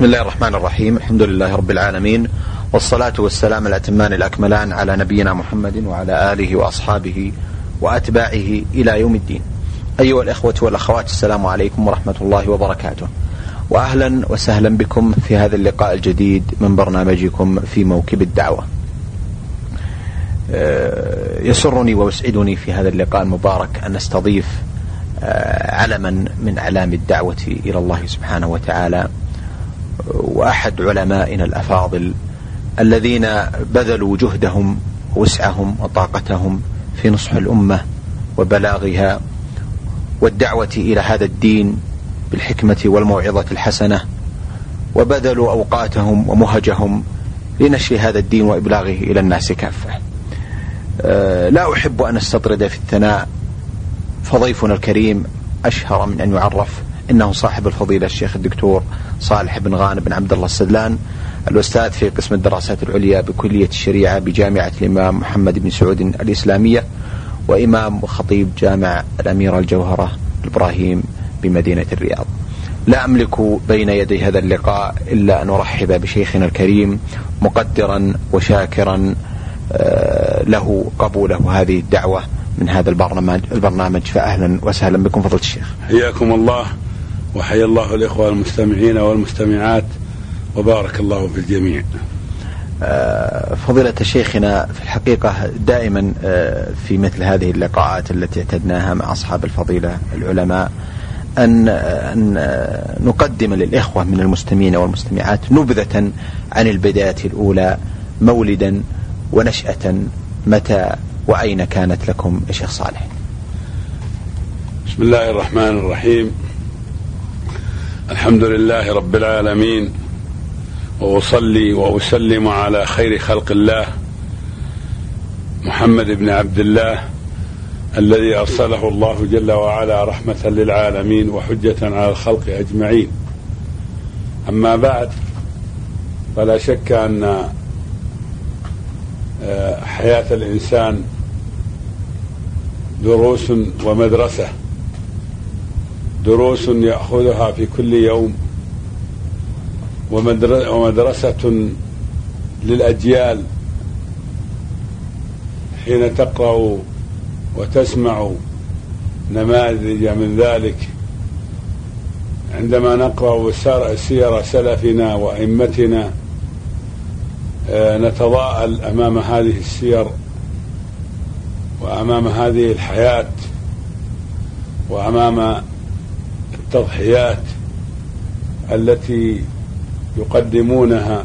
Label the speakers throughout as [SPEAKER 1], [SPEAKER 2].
[SPEAKER 1] بسم الله الرحمن الرحيم. الحمد لله رب العالمين والصلاة والسلام الأتمان الأكملان على نبينا محمد وعلى آله وأصحابه وأتباعه إلى يوم الدين. أيها الإخوة والأخوات السلام عليكم ورحمة الله وبركاته. وأهلا وسهلا بكم في هذا اللقاء الجديد من برنامجكم في موكب الدعوة. آه، يسرني ويسعدني في هذا اللقاء المبارك أن نستضيف آه، علما من أعلام الدعوة إلى الله سبحانه وتعالى. واحد علمائنا الأفاضل الذين بذلوا جهدهم ووسعهم وطاقتهم في نصح الأمة وبلاغها والدعوة إلى هذا الدين بالحكمة والموعظة الحسنة وبذلوا أوقاتهم ومهجهم لنشر هذا الدين وإبلاغه إلى الناس كافة. أه، لا أحب أن أستطرد في الثناء فضيفنا الكريم أشهر من أن يعرف إنه صاحب الفضيلة الشيخ الدكتور صالح بن غانم بن عبد الله السدلان الأستاذ في قسم الدراسات العليا بكلية الشريعة بجامعة الإمام محمد بن سعود الإسلامية وإمام وخطيب جامع الاميره الجوهرة إبراهيم بمدينة الرياض. لا أملك بين يدي هذا اللقاء إلا أن أرحب بشيخنا الكريم مقدرا وشاكرا آه، له قبوله هذه الدعوة من هذا البرنامج البرنامج فاهلا وسهلا بكم فضيله الشيخ.
[SPEAKER 2] حياكم الله وحيا الله الإخوة المستمعين والمستمعات وبارك الله في الجميع.
[SPEAKER 1] آه، فضيلة شيخنا في الحقيقة دائما آه، في مثل هذه اللقاءات التي اعتدناها مع أصحاب الفضيلة العلماء أن أن نقدم للإخوة من المستمعين والمستمعات نبذة عن البداية الأولى مولدا ونشأة متى وأين كانت لكم يا شيخ صالح؟
[SPEAKER 2] بسم الله الرحمن الرحيم. الحمد لله رب العالمين وأصلي وأسلم على خير خلق الله محمد بن عبد الله الذي أرسله الله جل وعلا رحمة للعالمين وحجة على الخلق أجمعين. أما بعد فلا شك أن آه، حياة الإنسان دروس ومدرسة. دروس يأخذها في كل يوم ومدرسة للأجيال حين تقرأ وتسمع نماذج من ذلك. عندما نقرأ سير سلفنا وأئمتنا آه، نتضاءل أمام هذه السير وأمام هذه الحياة وأمام التضحيات التي يقدمونها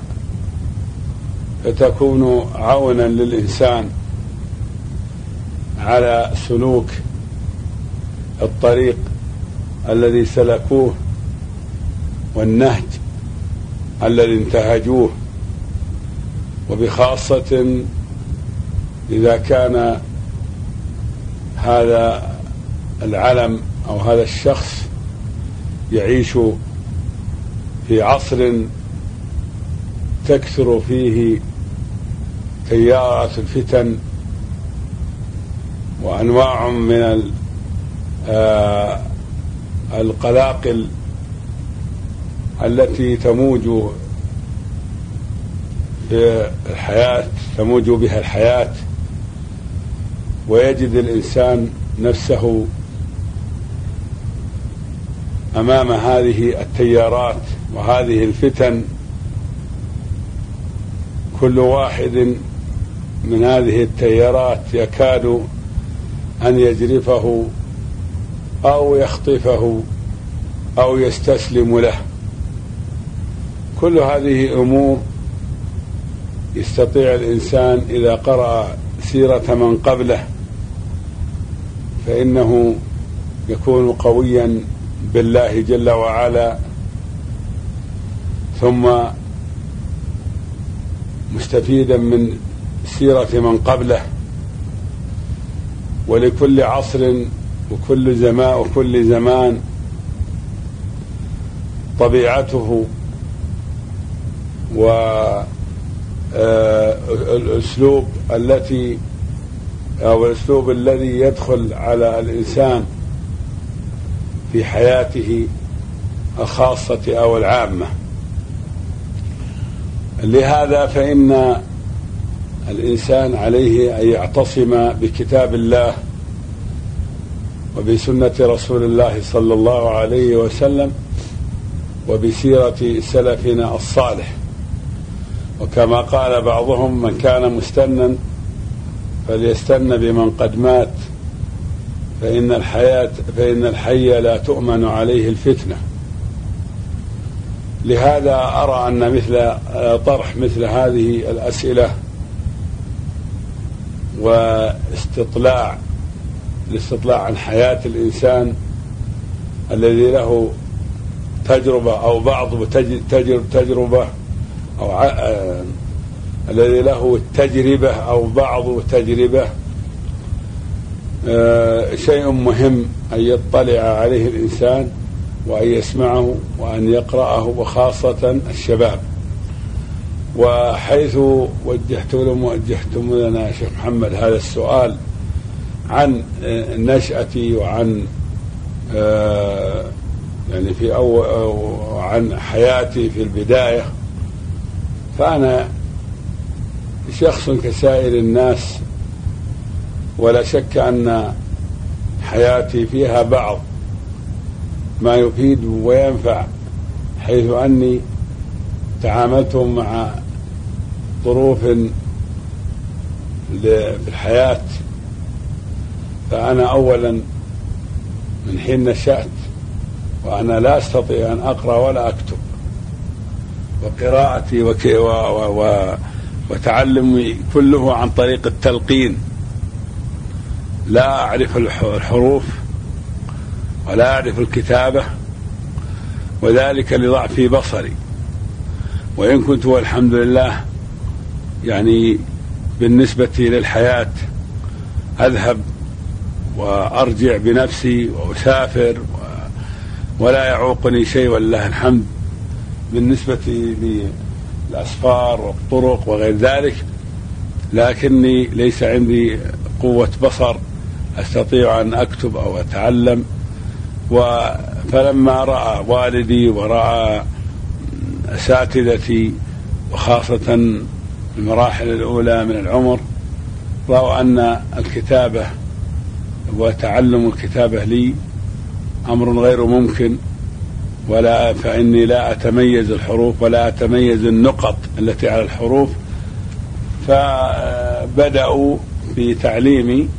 [SPEAKER 2] فتكون عونا للإنسان على سلوك الطريق الذي سلكوه والنهج الذي انتهجوه وبخاصة إذا كان هذا العلم أو هذا الشخص يعيش في عصر تكثر فيه تيارات الفتن وأنواع من آه، القلاقل التي تموج في الحياة تموج بها الحياة ويجد الإنسان نفسه أمام هذه التيارات وهذه الفتن كل واحد من هذه التيارات يكاد أن يجرفه أو يخطفه أو يستسلم له. كل هذه امور يستطيع الإنسان إذا قرأ سيرة من قبله فإنه يكون قويا بالله جل وعلا ثم مستفيدا من سيرة من قبله. ولكل عصر وكل زمان وكل زمان طبيعته والاسلوب آه، التي أو الأسلوب الذي يدخل على الإنسان. في حياته الخاصة أو العامة. لهذا فإن الإنسان عليه أن يعتصم بكتاب الله وبسنة رسول الله صلى الله عليه وسلم وبسيرة سلفنا الصالح. وكما قال بعضهم من كان مستنا فليستن بمن قد مات. فإن الحياة فإن الحي لا تؤمن عليه الفتنة. لهذا أرى أن مثل طرح مثل هذه الأسئلة واستطلاع الاستطلاع عن حياة الإنسان الذي له تجربة أو بعض تجربة أو آه الذي له التجربة أو بعض تجربة آه شيء مهم أن يطلع عليه الإنسان وأن يسمعه وأن يقرأه وخاصة الشباب. وحيث وجهتم وجهتم لنا شيخ محمد هذا السؤال عن نشأتي وعن آه يعني في أول عن حياتي في البداية. فأنا شخص كسائر الناس ولا شك أن حياتي فيها بعض ما يفيد وينفع حيث أني تعاملت مع ظروف في الحياة. فأنا أولا من حين نشأت وأنا لا أستطيع أن أقرأ ولا أكتب. وقراءتي و و وتعلمي كله عن طريق التلقين. لا أعرف الحروف ولا أعرف الكتابة وذلك لضعف بصري. وإن كنت والحمد لله يعني بالنسبة للحياة أذهب وأرجع بنفسي وأسافر ولا يعوقني شيء ولله الحمد. بالنسبة للأسفار والطرق وغير ذلك لكني ليس عندي قوة بصر أستطيع أن أكتب أو أتعلم. فلما رأى والدي ورأى أساتذتي وخاصة المراحل الأولى من العمر رأوا أن الكتابة وتعلم الكتابة لي أمر غير ممكن ولا فإني لا أتميز الحروف ولا أتميز النقط التي على الحروف. فبدأوا في تعليمي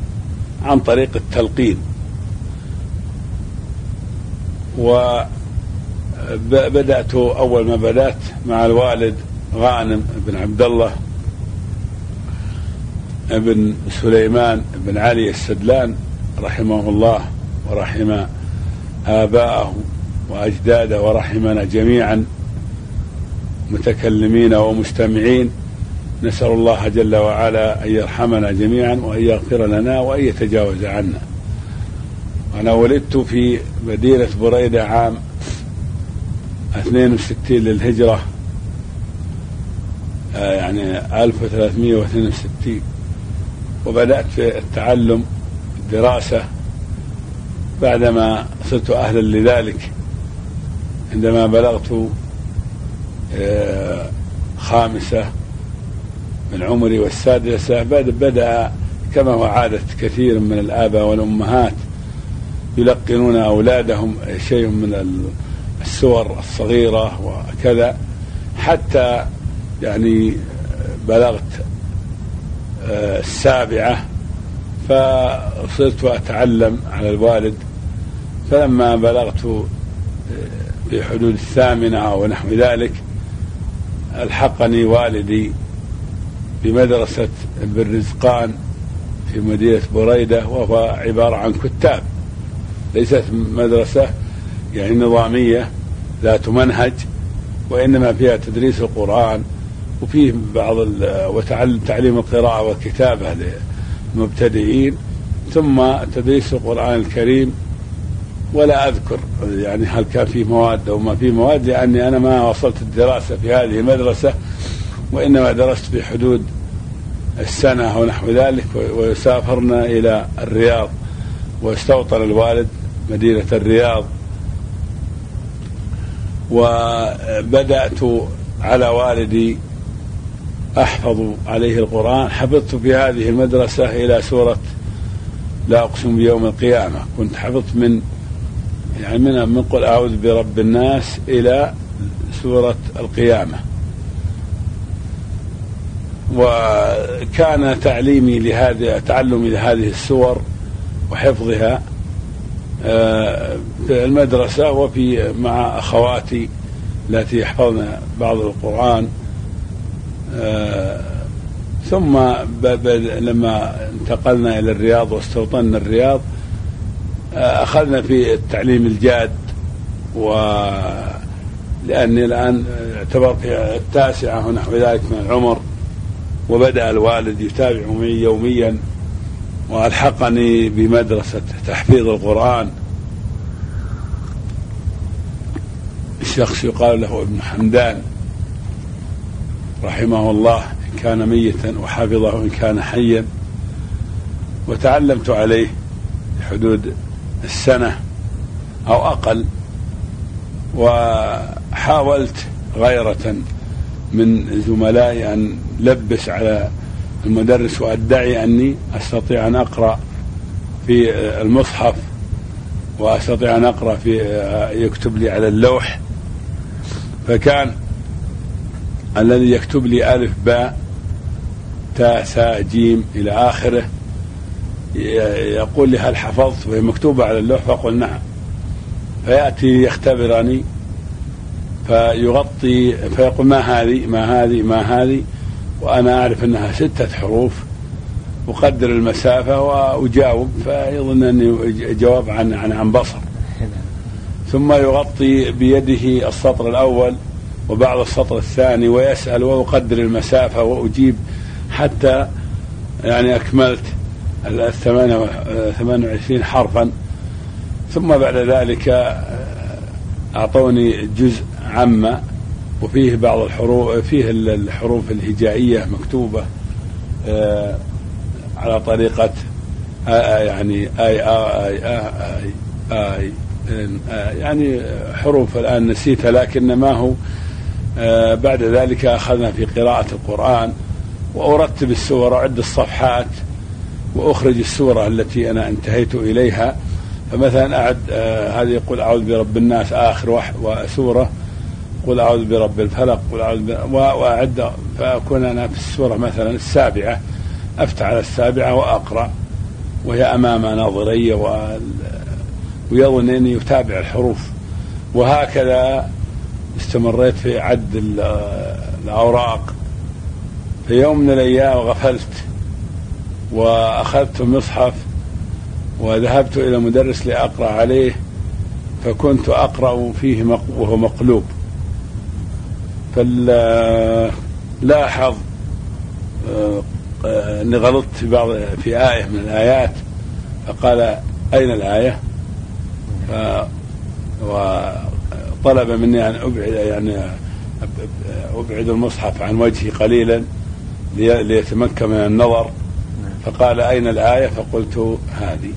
[SPEAKER 2] عن طريق التلقين. وبدأت أول ما بدأت مع الوالد غانم بن عبد الله بن سليمان بن علي السدلان رحمه الله ورحم آباءه وأجداده ورحمنا جميعا متكلمين ومستمعين. نسأل الله جل وعلا أن يرحمنا جميعا وأن يغفر لنا وأن يتجاوز عنا. أنا ولدت في مدينة بريدة عام 62 للهجرة آه، يعني 1362 وبدأت في التعلم الدراسة بعدما صرت أهلا لذلك. عندما بلغت آه، خامسة من عمري والسادسة بدأ كما هو عادة كثير من الآباء والأمهات يلقنون أولادهم شيء من السور الصغيرة وكذا. حتى يعني بلغت آه، السابعة فصرت أتعلم على الوالد. فلما بلغت آه، في حدود الثامنة أو نحو ذلك ألحقني والدي بمدرسة بالرزقان في مدينة بريدة وهو عبارة عن كتاب. ليست مدرسة يعني نظامية ذات منهج وإنما فيها تدريس القرآن وفيه بعض وتعلم تعليم القراءة والكتابة للمبتدئين. ثم تدريس القرآن الكريم ولا أذكر يعني هل كان في مواد أو ما في مواد لأني أنا ما وصلت الدراسة في هذه المدرسة. وإنما درست في حدود السنة ونحو ذلك وسافرنا إلى الرياض واستوطن الوالد مدينة الرياض. وبدأت على والدي أحفظ عليه القرآن. حفظت في هذه المدرسة إلى سورة لا أقسم بيوم القيامة. كنت حفظت من يعني من من قل أعوذ برب الناس إلى سورة القيامة. وكان تعليمي لهذه تعلمي لهذه السور وحفظها آه، في المدرسة وفي مع أخواتي التي يحفظن بعض القرآن آه، ثم لما انتقلنا إلى الرياض واستوطنا الرياض آه، أخذنا في التعليم الجاد و لأني الآن اعتبرت التاسعة ونحو ذلك من العمر. وبدأ الوالد يتابع معي يوميا وألحقني بمدرسة تحفيظ القرآن. شخص يقال له ابن حمدان رحمه الله إن كان ميتا وحفظه إن كان حيا. وتعلمت عليه حدود السنة أو أقل وحاولت غيرة من زملائي أن لبس على المدرس وأدعي أني أستطيع أن أقرأ في المصحف وأستطيع أن أقرأ في يكتب لي على اللوح. فكان الذي يكتب لي ألف باء تاء ساء جيم إلى آخره. يقول لي هل حفظت؟ وهي مكتوبة على اللوح فأقول نعم. فيأتي يختبرني فيغطي فيقول ما هذه ما هذه ما هذه وأنا أعرف أنها ستة حروف أقدر المسافة وأجاوب فيظن أني جواب عن عن عن بصر. ثم يغطي بيده السطر الأول وبعض السطر الثاني ويسأل وأقدر المسافة وأجيب حتى يعني أكملت الثمانية وعشرين حرفا. ثم بعد ذلك أعطوني جزء عامة وفيه بعض الحروف فيه الحروف الهجائية مكتوبة آه، على طريقة يعني آي آي آي آي يعني حروف الآن نسيتها لكن ما هو آه، بعد ذلك أخذنا في قراءة القرآن وأرتب السور وأعد الصفحات وأخرج السورة التي أنا انتهيت إليها. فمثلا أعد آه، هذه يقول أعوذ برب الناس آخر وسورة. قل أعوذ برب الفلق قل أعوذ وأعد فأكون أنا في السورة مثلا السابعة أفتح على السابعة وأقرأ وهي أمام ناظري ويظن أني يتابع الحروف. وهكذا استمريت في عد الأوراق. في يوم من الأيام غفلت وأخذت المصحف وذهبت إلى مدرس لأقرأ عليه فكنت أقرأ فيه وهو مقلوب. فلاحظ آه، أني غلطت في بعض في آية من الآيات فقال أين الآية؟ ف وطلب مني أن أبعد يعني أبعد المصحف عن وجهي قليلا ليتمكن من النظر فقال أين الآية؟ فقلت هذه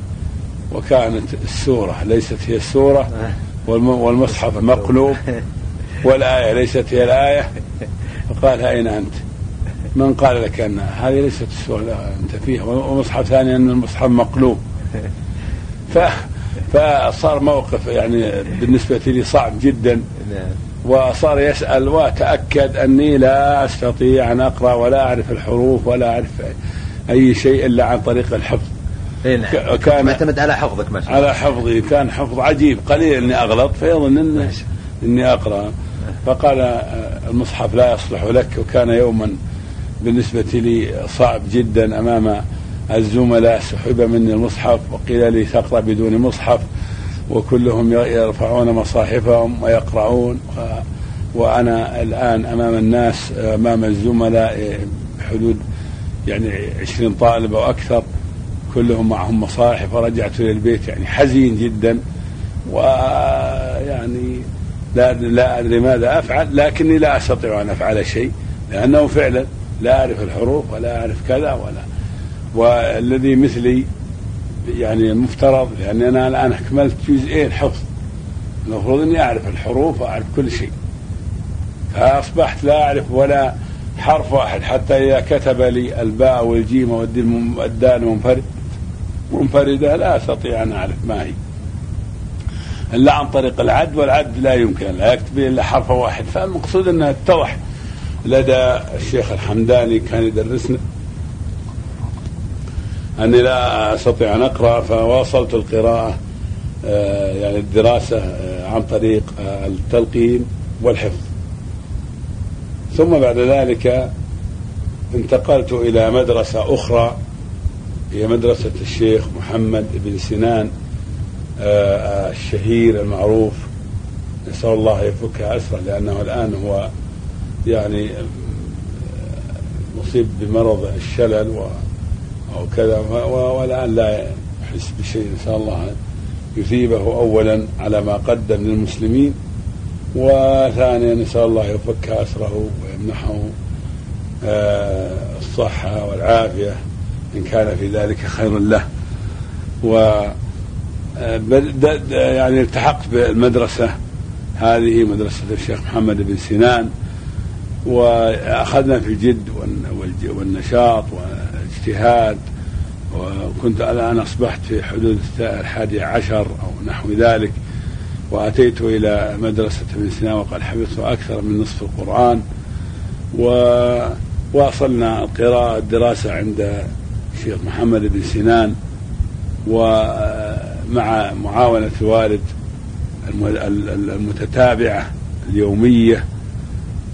[SPEAKER 2] وكانت السورة ليست هي السورة والمصحف مقلوب والآية ليست هي الآية. فقال أين أنت؟ من قال لك أن هذه ليست السورة أنت فيها ومصحف ثاني أن المصحف مقلوب. ف فصار موقف يعني بالنسبة لي صعب جدا. وصار يسأل وتأكد أني لا أستطيع أن أقرأ ولا أعرف الحروف ولا أعرف أي شيء إلا عن طريق الحفظ.
[SPEAKER 1] نعم. كان معتمد على حفظك
[SPEAKER 2] مثلا. على حفظي. كان حفظ عجيب قليل إني أغلط فيظن إني, أقرأ. فقال آه، المصحف لا يصلح لك وكان يوما بالنسبة لي صعب جدا أمام الزملاء سحب مني المصحف وقيل لي تقرأ بدون مصحف وكلهم يرفعون مصاحفهم ويقرؤون وأنا الآن أمام الناس أمام الزملاء حدود يعني عشرين طالب أو أكثر كلهم معهم مصاحف ورجعت إلى البيت يعني حزين جدا ويعني لا لا أدري ماذا أفعل لكني لا أستطيع أن أفعل شيء لأنه فعلا لا أعرف الحروف ولا أعرف كذا ولا. والذي مثلي يعني المفترض لأني أنا الآن اكملت جزئين حفظ. المفروض إني أعرف الحروف وأعرف كل شيء. فأصبحت لا أعرف ولا حرف واحد حتى إذا كتب لي الباء والجيم والدال منفرد منفردة لا أستطيع أن أعرف ما هي. إلا عن طريق العد والعد لا يمكن لا يكتب إلا حرف واحد. فالمقصود أنها اتضح لدى الشيخ الحمداني كان يدرسنا أني لا أستطيع أن أقرأ فواصلت القراءة آه، يعني الدراسة آه، عن طريق آه، التلقين والحفظ. ثم بعد ذلك انتقلت إلى مدرسة أخرى هي مدرسة الشيخ محمد بن سنان. الشهير المعروف نسأل الله يفك أسره لأنه الآن هو يعني مصيب بمرض الشلل أو كذا والآن لا يحس بشيء. نسأل الله يثيبه أولا على ما قدم للمسلمين وثانيا نسأل الله يفك أسره ويمنحه آه، الصحة والعافية إن كان في ذلك خير له. و يعني التحقت بالمدرسة. هذه مدرسة الشيخ محمد بن سنان وأخذنا في الجد والنشاط والاجتهاد وكنت الآن أصبحت في حدود الحادي عشر أو نحو ذلك وأتيت إلى مدرسة ابن سينا وقد حفظت أكثر من نصف القرآن وواصلنا القراءة الدراسة عند الشيخ محمد بن سنان ومع معاونة الوالد المتتابعة اليومية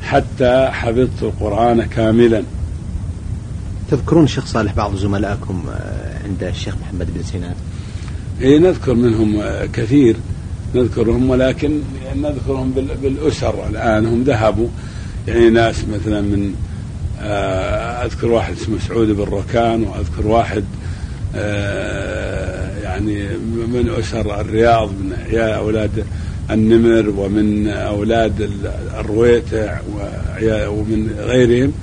[SPEAKER 2] حتى حفظت القرآن كاملا.
[SPEAKER 1] تذكرون الشيخ صالح بعض زملائكم آه، عند الشيخ محمد بن سنان؟
[SPEAKER 2] اي نذكر منهم آه، كثير نذكرهم ولكن نذكرهم بالأسر. الآن هم ذهبوا. يعني ناس مثلا من آه، أذكر واحد اسمه سعود بن ركان وأذكر واحد يعني من أسر الرياض من أولاد النمر ومن أولاد الرويتع ومن غيرهم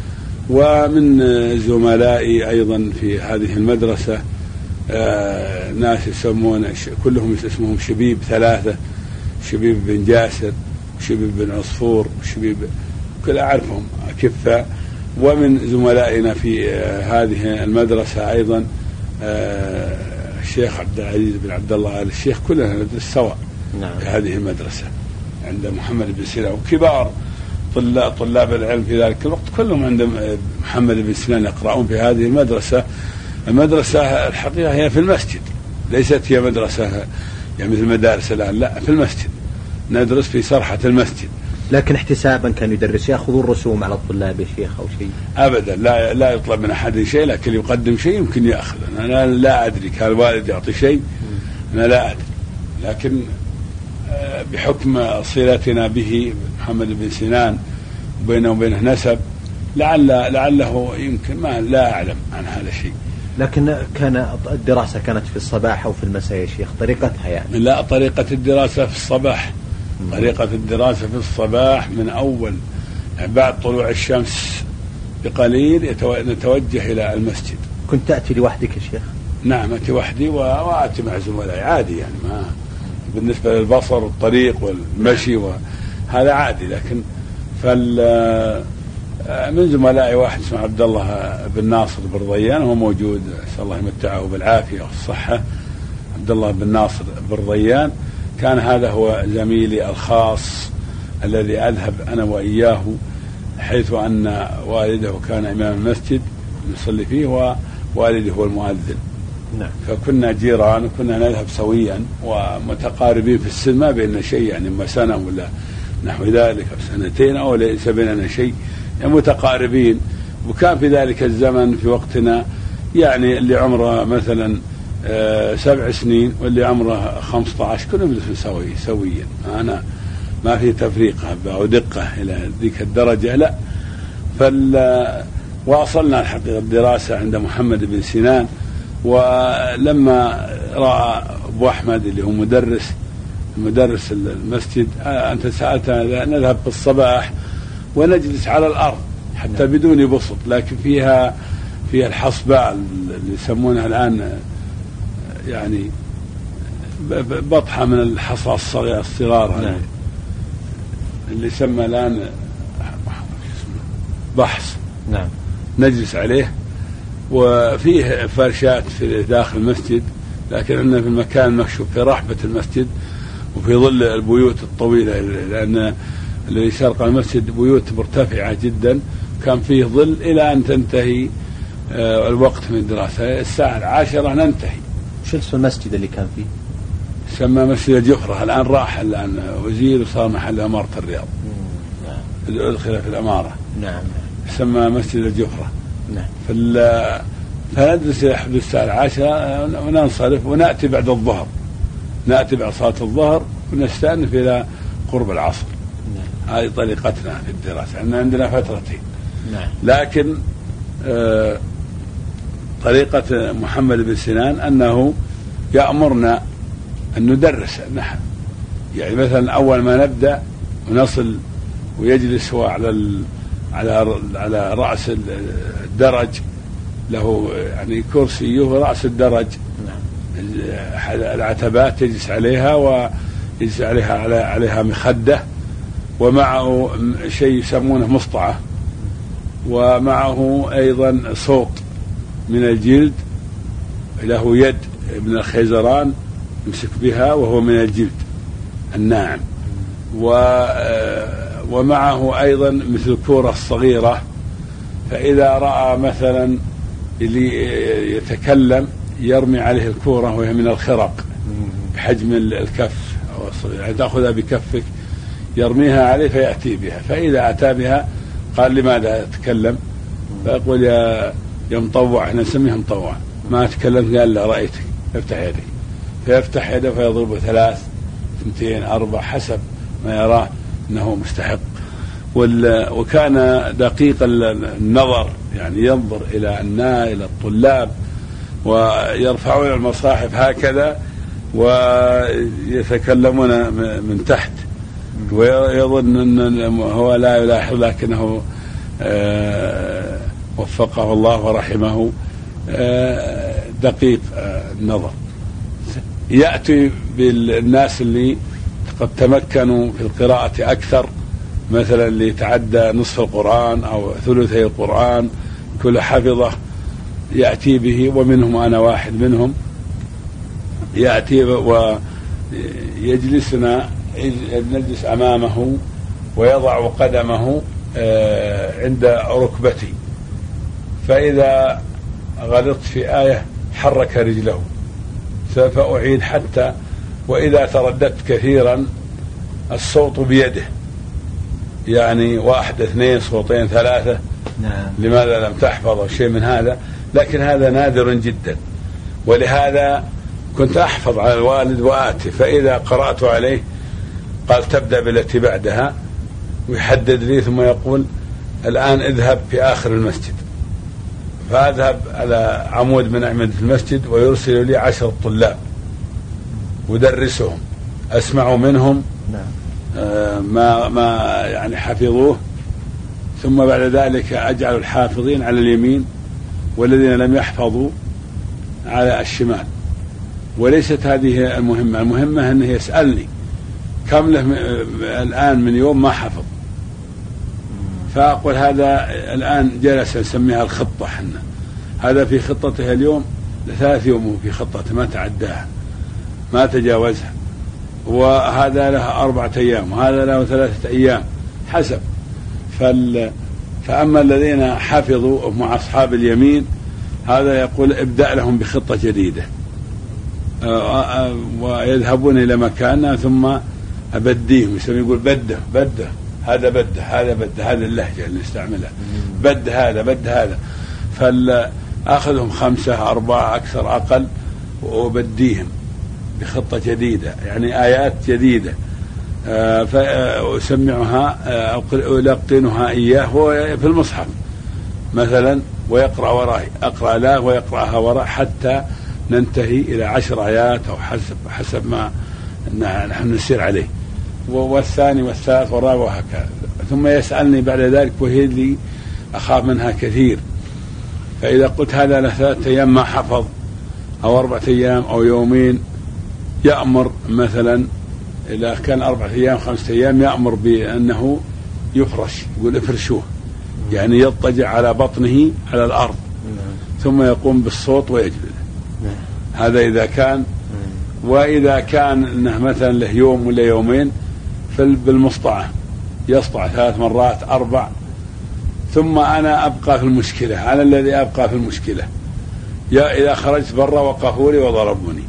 [SPEAKER 2] ومن زملائي أيضا في هذه المدرسة. آه، ناس يسمون كلهم اسمهم شبيب ثلاثة شبيب بن جاسر شبيب بن عصفور شبيب كل أعرفهم كفه ومن زملائنا في آه، هذه المدرسة أيضا آه، الشيخ عبد العزيز بن عبد الله آل الشيخ كلنا ندرس سوا نعم. في هذه المدرسة. عند محمد بن سينا وكبار طلاب طلاب العلم في ذلك الوقت كلهم عند محمد بن سنان يقرؤون في هذه المدرسة. المدرسة الحقيقة هي في المسجد. ليست هي مدرسة يعني مثل مدارس الآن. لا في المسجد. ندرس في سرحة المسجد.
[SPEAKER 1] لكن احتسابا كان يدرس ياخذون رسوم على الطلاب يا شيخ أو شيء.
[SPEAKER 2] ابدا لا لا يطلب من أحد شيء لكن يقدم شيء يمكن يأخذ. أنا لا أدري كان الوالد يعطي شيء أنا لا أدري. لكن بحكم صلتنا به محمد بن سنان بينه وبينه نسب لعل لعله يمكن ما لا أعلم عن هذا الشيء.
[SPEAKER 1] لكن كان الدراسة كانت في الصباح أو في المساء يا شيخ طريقتها يعني.
[SPEAKER 2] لا طريقة الدراسة في الصباح. طريقة الدراسة في الصباح من يعني بعد طلوع الشمس بقليل نتوجه إلى المسجد.
[SPEAKER 1] كنت تأتي لوحدك يا شيخ؟
[SPEAKER 2] نعم أتي وحدي وأتي مع زملائي عادي يعني ما بالنسبة للبصر والطريق والمشي هذا عادي لكن فال من زملائي واحد اسمه عبد الله بن ناصر بن رضيان هو موجود نسال الله يمتعه بالعافية والصحة عبد الله بن ناصر بن رضيان كان هذا هو زميلي الخاص الذي أذهب أنا وإياه حيث أن والده كان إمام المسجد يصلي فيه ووالدي هو المؤذن نعم. فكنا جيران وكنا نذهب سويا ومتقاربين في السن ما بيننا شيء يعني اما سنة ولا نحو ذلك أو سنتين أو ليس بيننا شيء يعني متقاربين وكان في ذلك الزمن في وقتنا يعني اللي عمره مثلا سبع سنين واللي عمره 15 كلهم يدرسون سوي سويا أنا ما في تفريق أو دقة إلى ذيك الدرجة لا فال واصلنا الحقيقة الدراسة عند محمد بن سنان ولما رأى أبو أحمد اللي هو مدرس مدرس المسجد آه، أنت سالتنا نذهب في الصباح ونجلس على الأرض حتى نعم. بدون بسط لكن فيها فيها الحصباء اللي يسمونها الآن يعني بطحة من الحصى الصغار نعم. اللي يسمى الآن بحص. نعم. نجلس عليه. وفيه فرشات في داخل المسجد لكن إحنا في المكان المكشوف في رحبة المسجد وفي ظل البيوت الطويلة لأن الذي شرق المسجد بيوت مرتفعة جدا. كان فيه ظل إلى أن تنتهي آه، الوقت من الدراسة. الساعة العاشرة ننتهي.
[SPEAKER 1] شو اسم المسجد اللي كان فيه؟
[SPEAKER 2] سمى مسجد الجفرة الآن راح الآن وزير وصار محل أمارة الرياض. نعم. أدخل في الأمارة. نعم. سمى مسجد الجفرة نعم. فندرس إلى حدود الساعة العاشرة وننصرف ونأتي بعد الظهر. نأتي بعد صلاة الظهر ونستأنف إلى قرب العصر. نعم. هذه طريقتنا في الدراسة. عندنا عندنا فترتين. نعم. لكن آه طريقة محمد بن سنان أنه يأمرنا أن ندرس النحو يعني مثلا أول ما نبدأ ونصل ويجلس هو على ال على على رأس الدرج. له يعني كرسيه رأس الدرج. نعم. العتبات يجلس عليها ويجلس عليها على عليها مخدة. ومعه شيء يسمونه مصطعة. ومعه أيضا صوت. من الجلد له يد من الخيزران يمسك بها وهو من الجلد. الناعم. و ومعه أيضا مثل الكورة الصغيرة. فإذا رأى مثلا اللي يتكلم يرمي عليه الكورة وهي من الخرق بحجم الكف أو يعني تأخذها بكفك يرميها عليه فيأتي بها. فإذا أتى بها قال لماذا تتكلم فيقول يا يا مطوع إحنا نسميه مطوع ما تكلمت قال لا رأيتك. افتح يدك. فيفتح يده فيضربه ثلاث اثنتين أربع حسب ما يراه أنه مستحق. وكان دقيق النظر يعني ينظر إلى الناس إلى الطلاب ويرفعون المصاحف هكذا ويتكلمون من تحت. ويظن أن هو لا يلاحظ لكنه آه، وفقه الله ورحمه آه، دقيق آه، النظر. يأتي بالناس اللي قد تمكنوا في القراءة أكثر مثلا اللي يتعدى نصف القرآن أو ثلثي القرآن كل حفظة يأتي به ومنهم أنا واحد منهم. يأتي ويجلسنا نجلس أمامه ويضع قدمه آه، عند ركبتي. فإذا غلطت في آية حرك رجله فأعيد حتى وإذا ترددت كثيرا الصوت بيده. يعني واحد اثنين صوتين ثلاثة. نعم. لماذا لم تحفظ أو شيء من هذا؟ لكن هذا نادر جدا. ولهذا كنت أحفظ على الوالد وآتي. فإذا قرأت عليه قال تبدأ بالتي بعدها ويحدد لي ثم يقول الآن اذهب في آخر المسجد. فأذهب على عمود من أعمدة المسجد ويرسل لي عشر طلاب ودرسهم أسمع منهم نعم. آه، ما ما يعني حفظوه. ثم بعد ذلك أجعل الحافظين على اليمين والذين لم يحفظوا على الشمال. وليست هذه المهمة المهمة أنه يسألني كم له الآن من يوم ما حفظ. فأقول هذا الآن جلس نسميها الخطة حنا. هذا في خطته اليوم ثلاث يوم في خطته ما تعداها ما تجاوزها. وهذا له أربعة أيام وهذا له ثلاثة أيام حسب. فال فأما الذين حفظوا مع أصحاب اليمين هذا يقول ابدأ لهم بخطة جديدة. ويذهبون إلى مكان ثم أبديهم يقول بده بده هذا بده هذا بده هذا اللهجة اللي نستعملها بد هذا بد هذا. فأخذهم خمسة أربعة أكثر أقل وبديهم بخطة جديدة يعني آيات جديدة. آه، فأسمعها آه، ألقنها إياه هو في المصحف. مثلا ويقرأ وراي أقرأ له ويقرأها وراء حتى ننتهي إلى عشر آيات أو حسب حسب ما نحن نسير عليه. والثاني والثالث والرابع وهكذا. ثم يسألني بعد ذلك وهي اللي أخاف منها كثير. فإذا قلت هذا له ثلاثة أيام ما حفظ أو أربعة أيام أو يومين يأمر مثلا إذا كان أربعة أيام خمسة أيام يأمر بأنه يفرش يقول افرشوه. يعني يضطجع على بطنه على الأرض. ثم يقوم بالصوت ويجلد هذا إذا كان وإذا كان أنه مثلا له يوم ولا يومين بالمصطعة يصطع ثلاث مرات أربع. ثم أنا أبقى في المشكلة أنا الذي أبقى في المشكلة. يا إذا خرجت برا وقفوا لي وضربوني.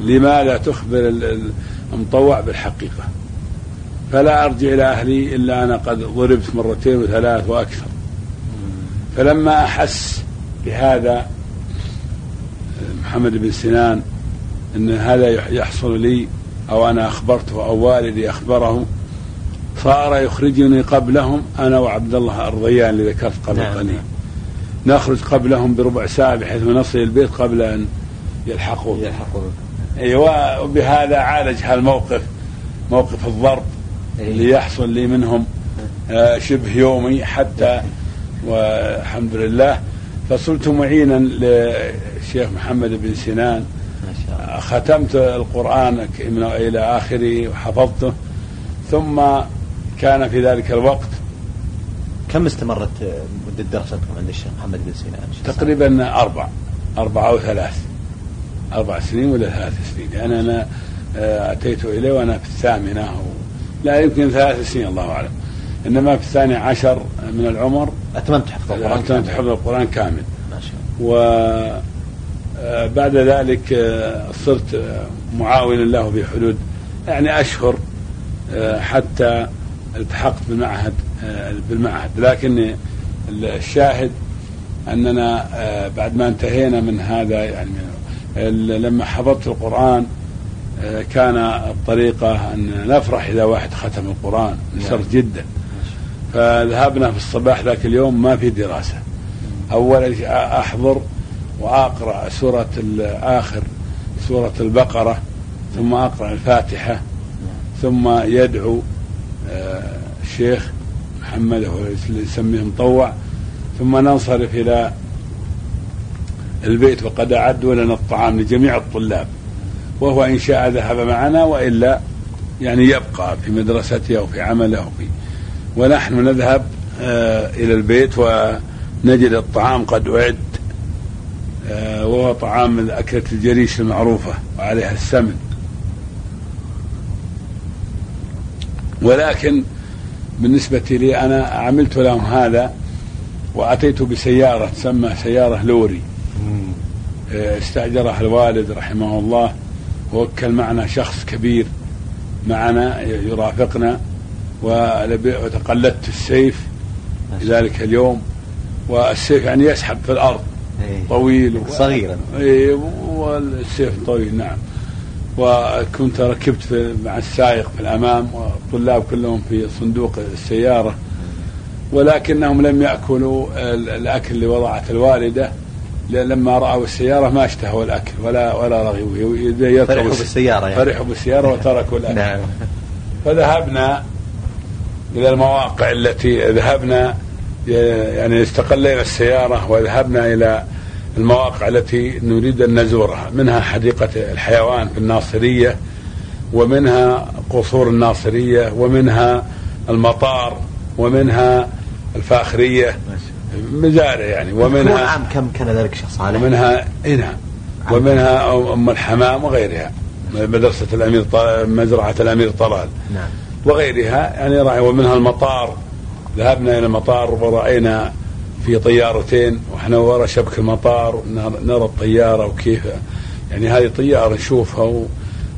[SPEAKER 2] لماذا تخبر المطوع بالحقيقة؟ فلا أرجع إلى أهلي إلا أنا قد ضربت مرتين وثلاث وأكثر. فلما أحس بهذا محمد بن سنان أن هذا يحصل لي أو أنا أخبرته أو والدي أخبره صار يخرجني قبلهم أنا وعبد الله الرضيان اللي ذكرت قبل نعم قليل نعم. نخرج قبلهم بربع ساعة بحيث نصل البيت قبل أن يلحقوا يلحقوا أيوه وبهذا عالج هالموقف موقف الضرب أيوة. اللي يحصل لي منهم آه شبه يومي حتى والحمد لله فصرت معينا للشيخ محمد بن سنان. ختمت القرآن إلى آخره وحفظته ثم كان في ذلك الوقت
[SPEAKER 1] كم استمرت مدة دراستكم عند الشيخ محمد بن سنان؟
[SPEAKER 2] تقريبا أربع أربعة أو ثلاث أربع سنين ولا ثلاث سنين يعني أنا آه، أتيت إليه وأنا في الثامنة لا يمكن ثلاث سنين الله أعلم. إنما في الثاني عشر من العمر
[SPEAKER 1] أتممت حفظ القرآن
[SPEAKER 2] أتممت حفظ القرآن كامل. ما شاء الله. آه، ذلك آه، صرت معاونا له في حدود يعني أشهر حتى التحقت بالمعهد بالمعهد. لكن الشاهد أننا بعد ما انتهينا من هذا يعني لما حفظت القرآن آه، كان الطريقة أن نفرح إذا واحد ختم القرآن نسر نعم. جدا. فذهبنا في الصباح ذاك اليوم ما في دراسة. أول أحضر وأقرأ سورة آخر سورة البقرة ثم أقرأ الفاتحة ثم يدعو آه، الشيخ محمد هو يسميه مطوع ثم ننصرف إلى البيت وقد أعدوا لنا الطعام لجميع الطلاب وهو إن شاء ذهب معنا وإلا يعني يبقى في مدرسته أو في عمله في ونحن نذهب آه إلى البيت ونجد الطعام قد آه وهو طعام أكلة الجريش المعروفة وعليها السمن. ولكن بالنسبة لي أنا عملت لهم هذا وأتيت بسيارة تسمى سيارة لوري. استأجرها الوالد رحمه الله. ووكل معنا شخص كبير معنا يرافقنا. وتقلدت السيف في ذلك اليوم. والسيف يعني يسحب في الأرض. طويل
[SPEAKER 1] صغيرا.
[SPEAKER 2] اي والسيف طويل نعم. وكنت ركبت في مع السائق في الأمام والطلاب كلهم في صندوق السيارة. ولكنهم لم يأكلوا الأكل اللي وضعت الوالدة لما رأوا السيارة ما اشتهوا الأكل ولا ولا رغبوا
[SPEAKER 1] فرحوا بالسيارة
[SPEAKER 2] يعني. فرحوا بالسيارة وتركوا الأكل. نعم. فذهبنا إلى المواقع التي ذهبنا يعني استقلينا السيارة وذهبنا إلى المواقع التي نريد أن نزورها منها حديقة الحيوان في الناصرية ومنها قصور الناصرية ومنها المطار ومنها الفاخرية مزارع يعني ومنها
[SPEAKER 1] عام كم كان ذلك شيخ صالح؟
[SPEAKER 2] ومنها اي نعم ومنها أم الحمام وغيرها مدرسة الأمير مزرعة الأمير طلال نعم وغيرها يعني ومنها المطار ذهبنا إلى المطار ورأينا في طيارتين وإحنا ورا شبك المطار نرى الطيارة وكيف يعني هذه طيارة نشوفها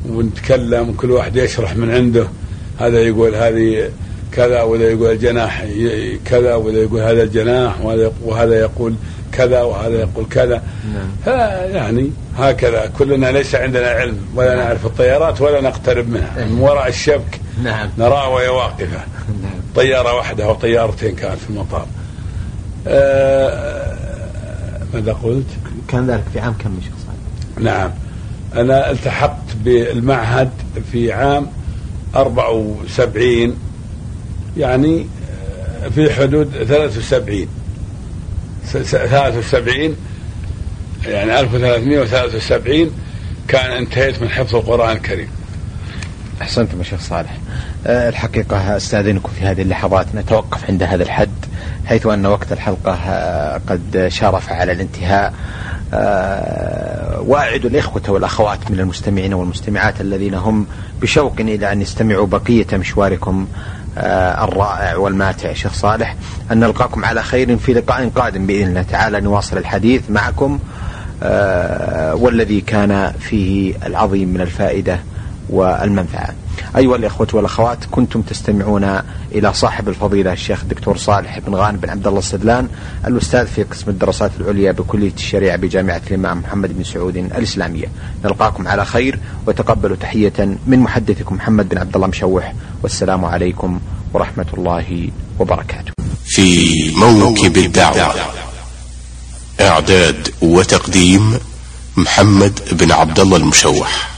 [SPEAKER 2] ونتكلم وكل واحد يشرح من عنده هذا يقول هذه كذا ولا يقول الجناح كذا ولا يقول هذا الجناح وهذا يقول كذا وهذا يقول كذا نعم. يعني هكذا كلنا ليس عندنا علم ولا نعم. نعرف الطيارات ولا نقترب منها. من وراء الشبك نعم. نراها وهي واقفة نعم. طيارة واحدة أو طيارتين كانت في المطار. آه ماذا قلت؟
[SPEAKER 1] كان ذلك في عام كم شخص
[SPEAKER 2] نعم. أنا التحقت بالمعهد في عام 74 يعني آه، في حدود 73 73 يعني 1373 كان انتهيت من حفظ القرآن الكريم.
[SPEAKER 1] أحسنتم يا شيخ صالح. أه الحقيقة أستاذنكم في هذه اللحظات نتوقف عند هذا الحد حيث أن وقت الحلقة قد شارف على الانتهاء. وأعد الإخوة والأخوات من المستمعين والمستمعات الذين هم بشوق إلى أن يستمعوا بقية مشواركم الرائع والماتع شيخ صالح. أن نلقاكم على خير في لقاء قادم بإذن الله تعالى. نواصل الحديث معكم والذي كان فيه العظيم من الفائدة. والمنفعة. أيها الإخوة والأخوات كنتم تستمعون إلى صاحب الفضيلة الشيخ الدكتور صالح بن غانم بن عبد الله السدلان الأستاذ في قسم الدراسات العليا بكلية الشريعة بجامعة الإمام محمد بن سعود الإسلامية. نلقاكم على خير وتقبلوا تحية من محدثكم محمد بن عبد الله مشوح. والسلام عليكم ورحمة الله وبركاته.
[SPEAKER 3] في موكب الدعوة إعداد وتقديم محمد بن عبد الله المشوح.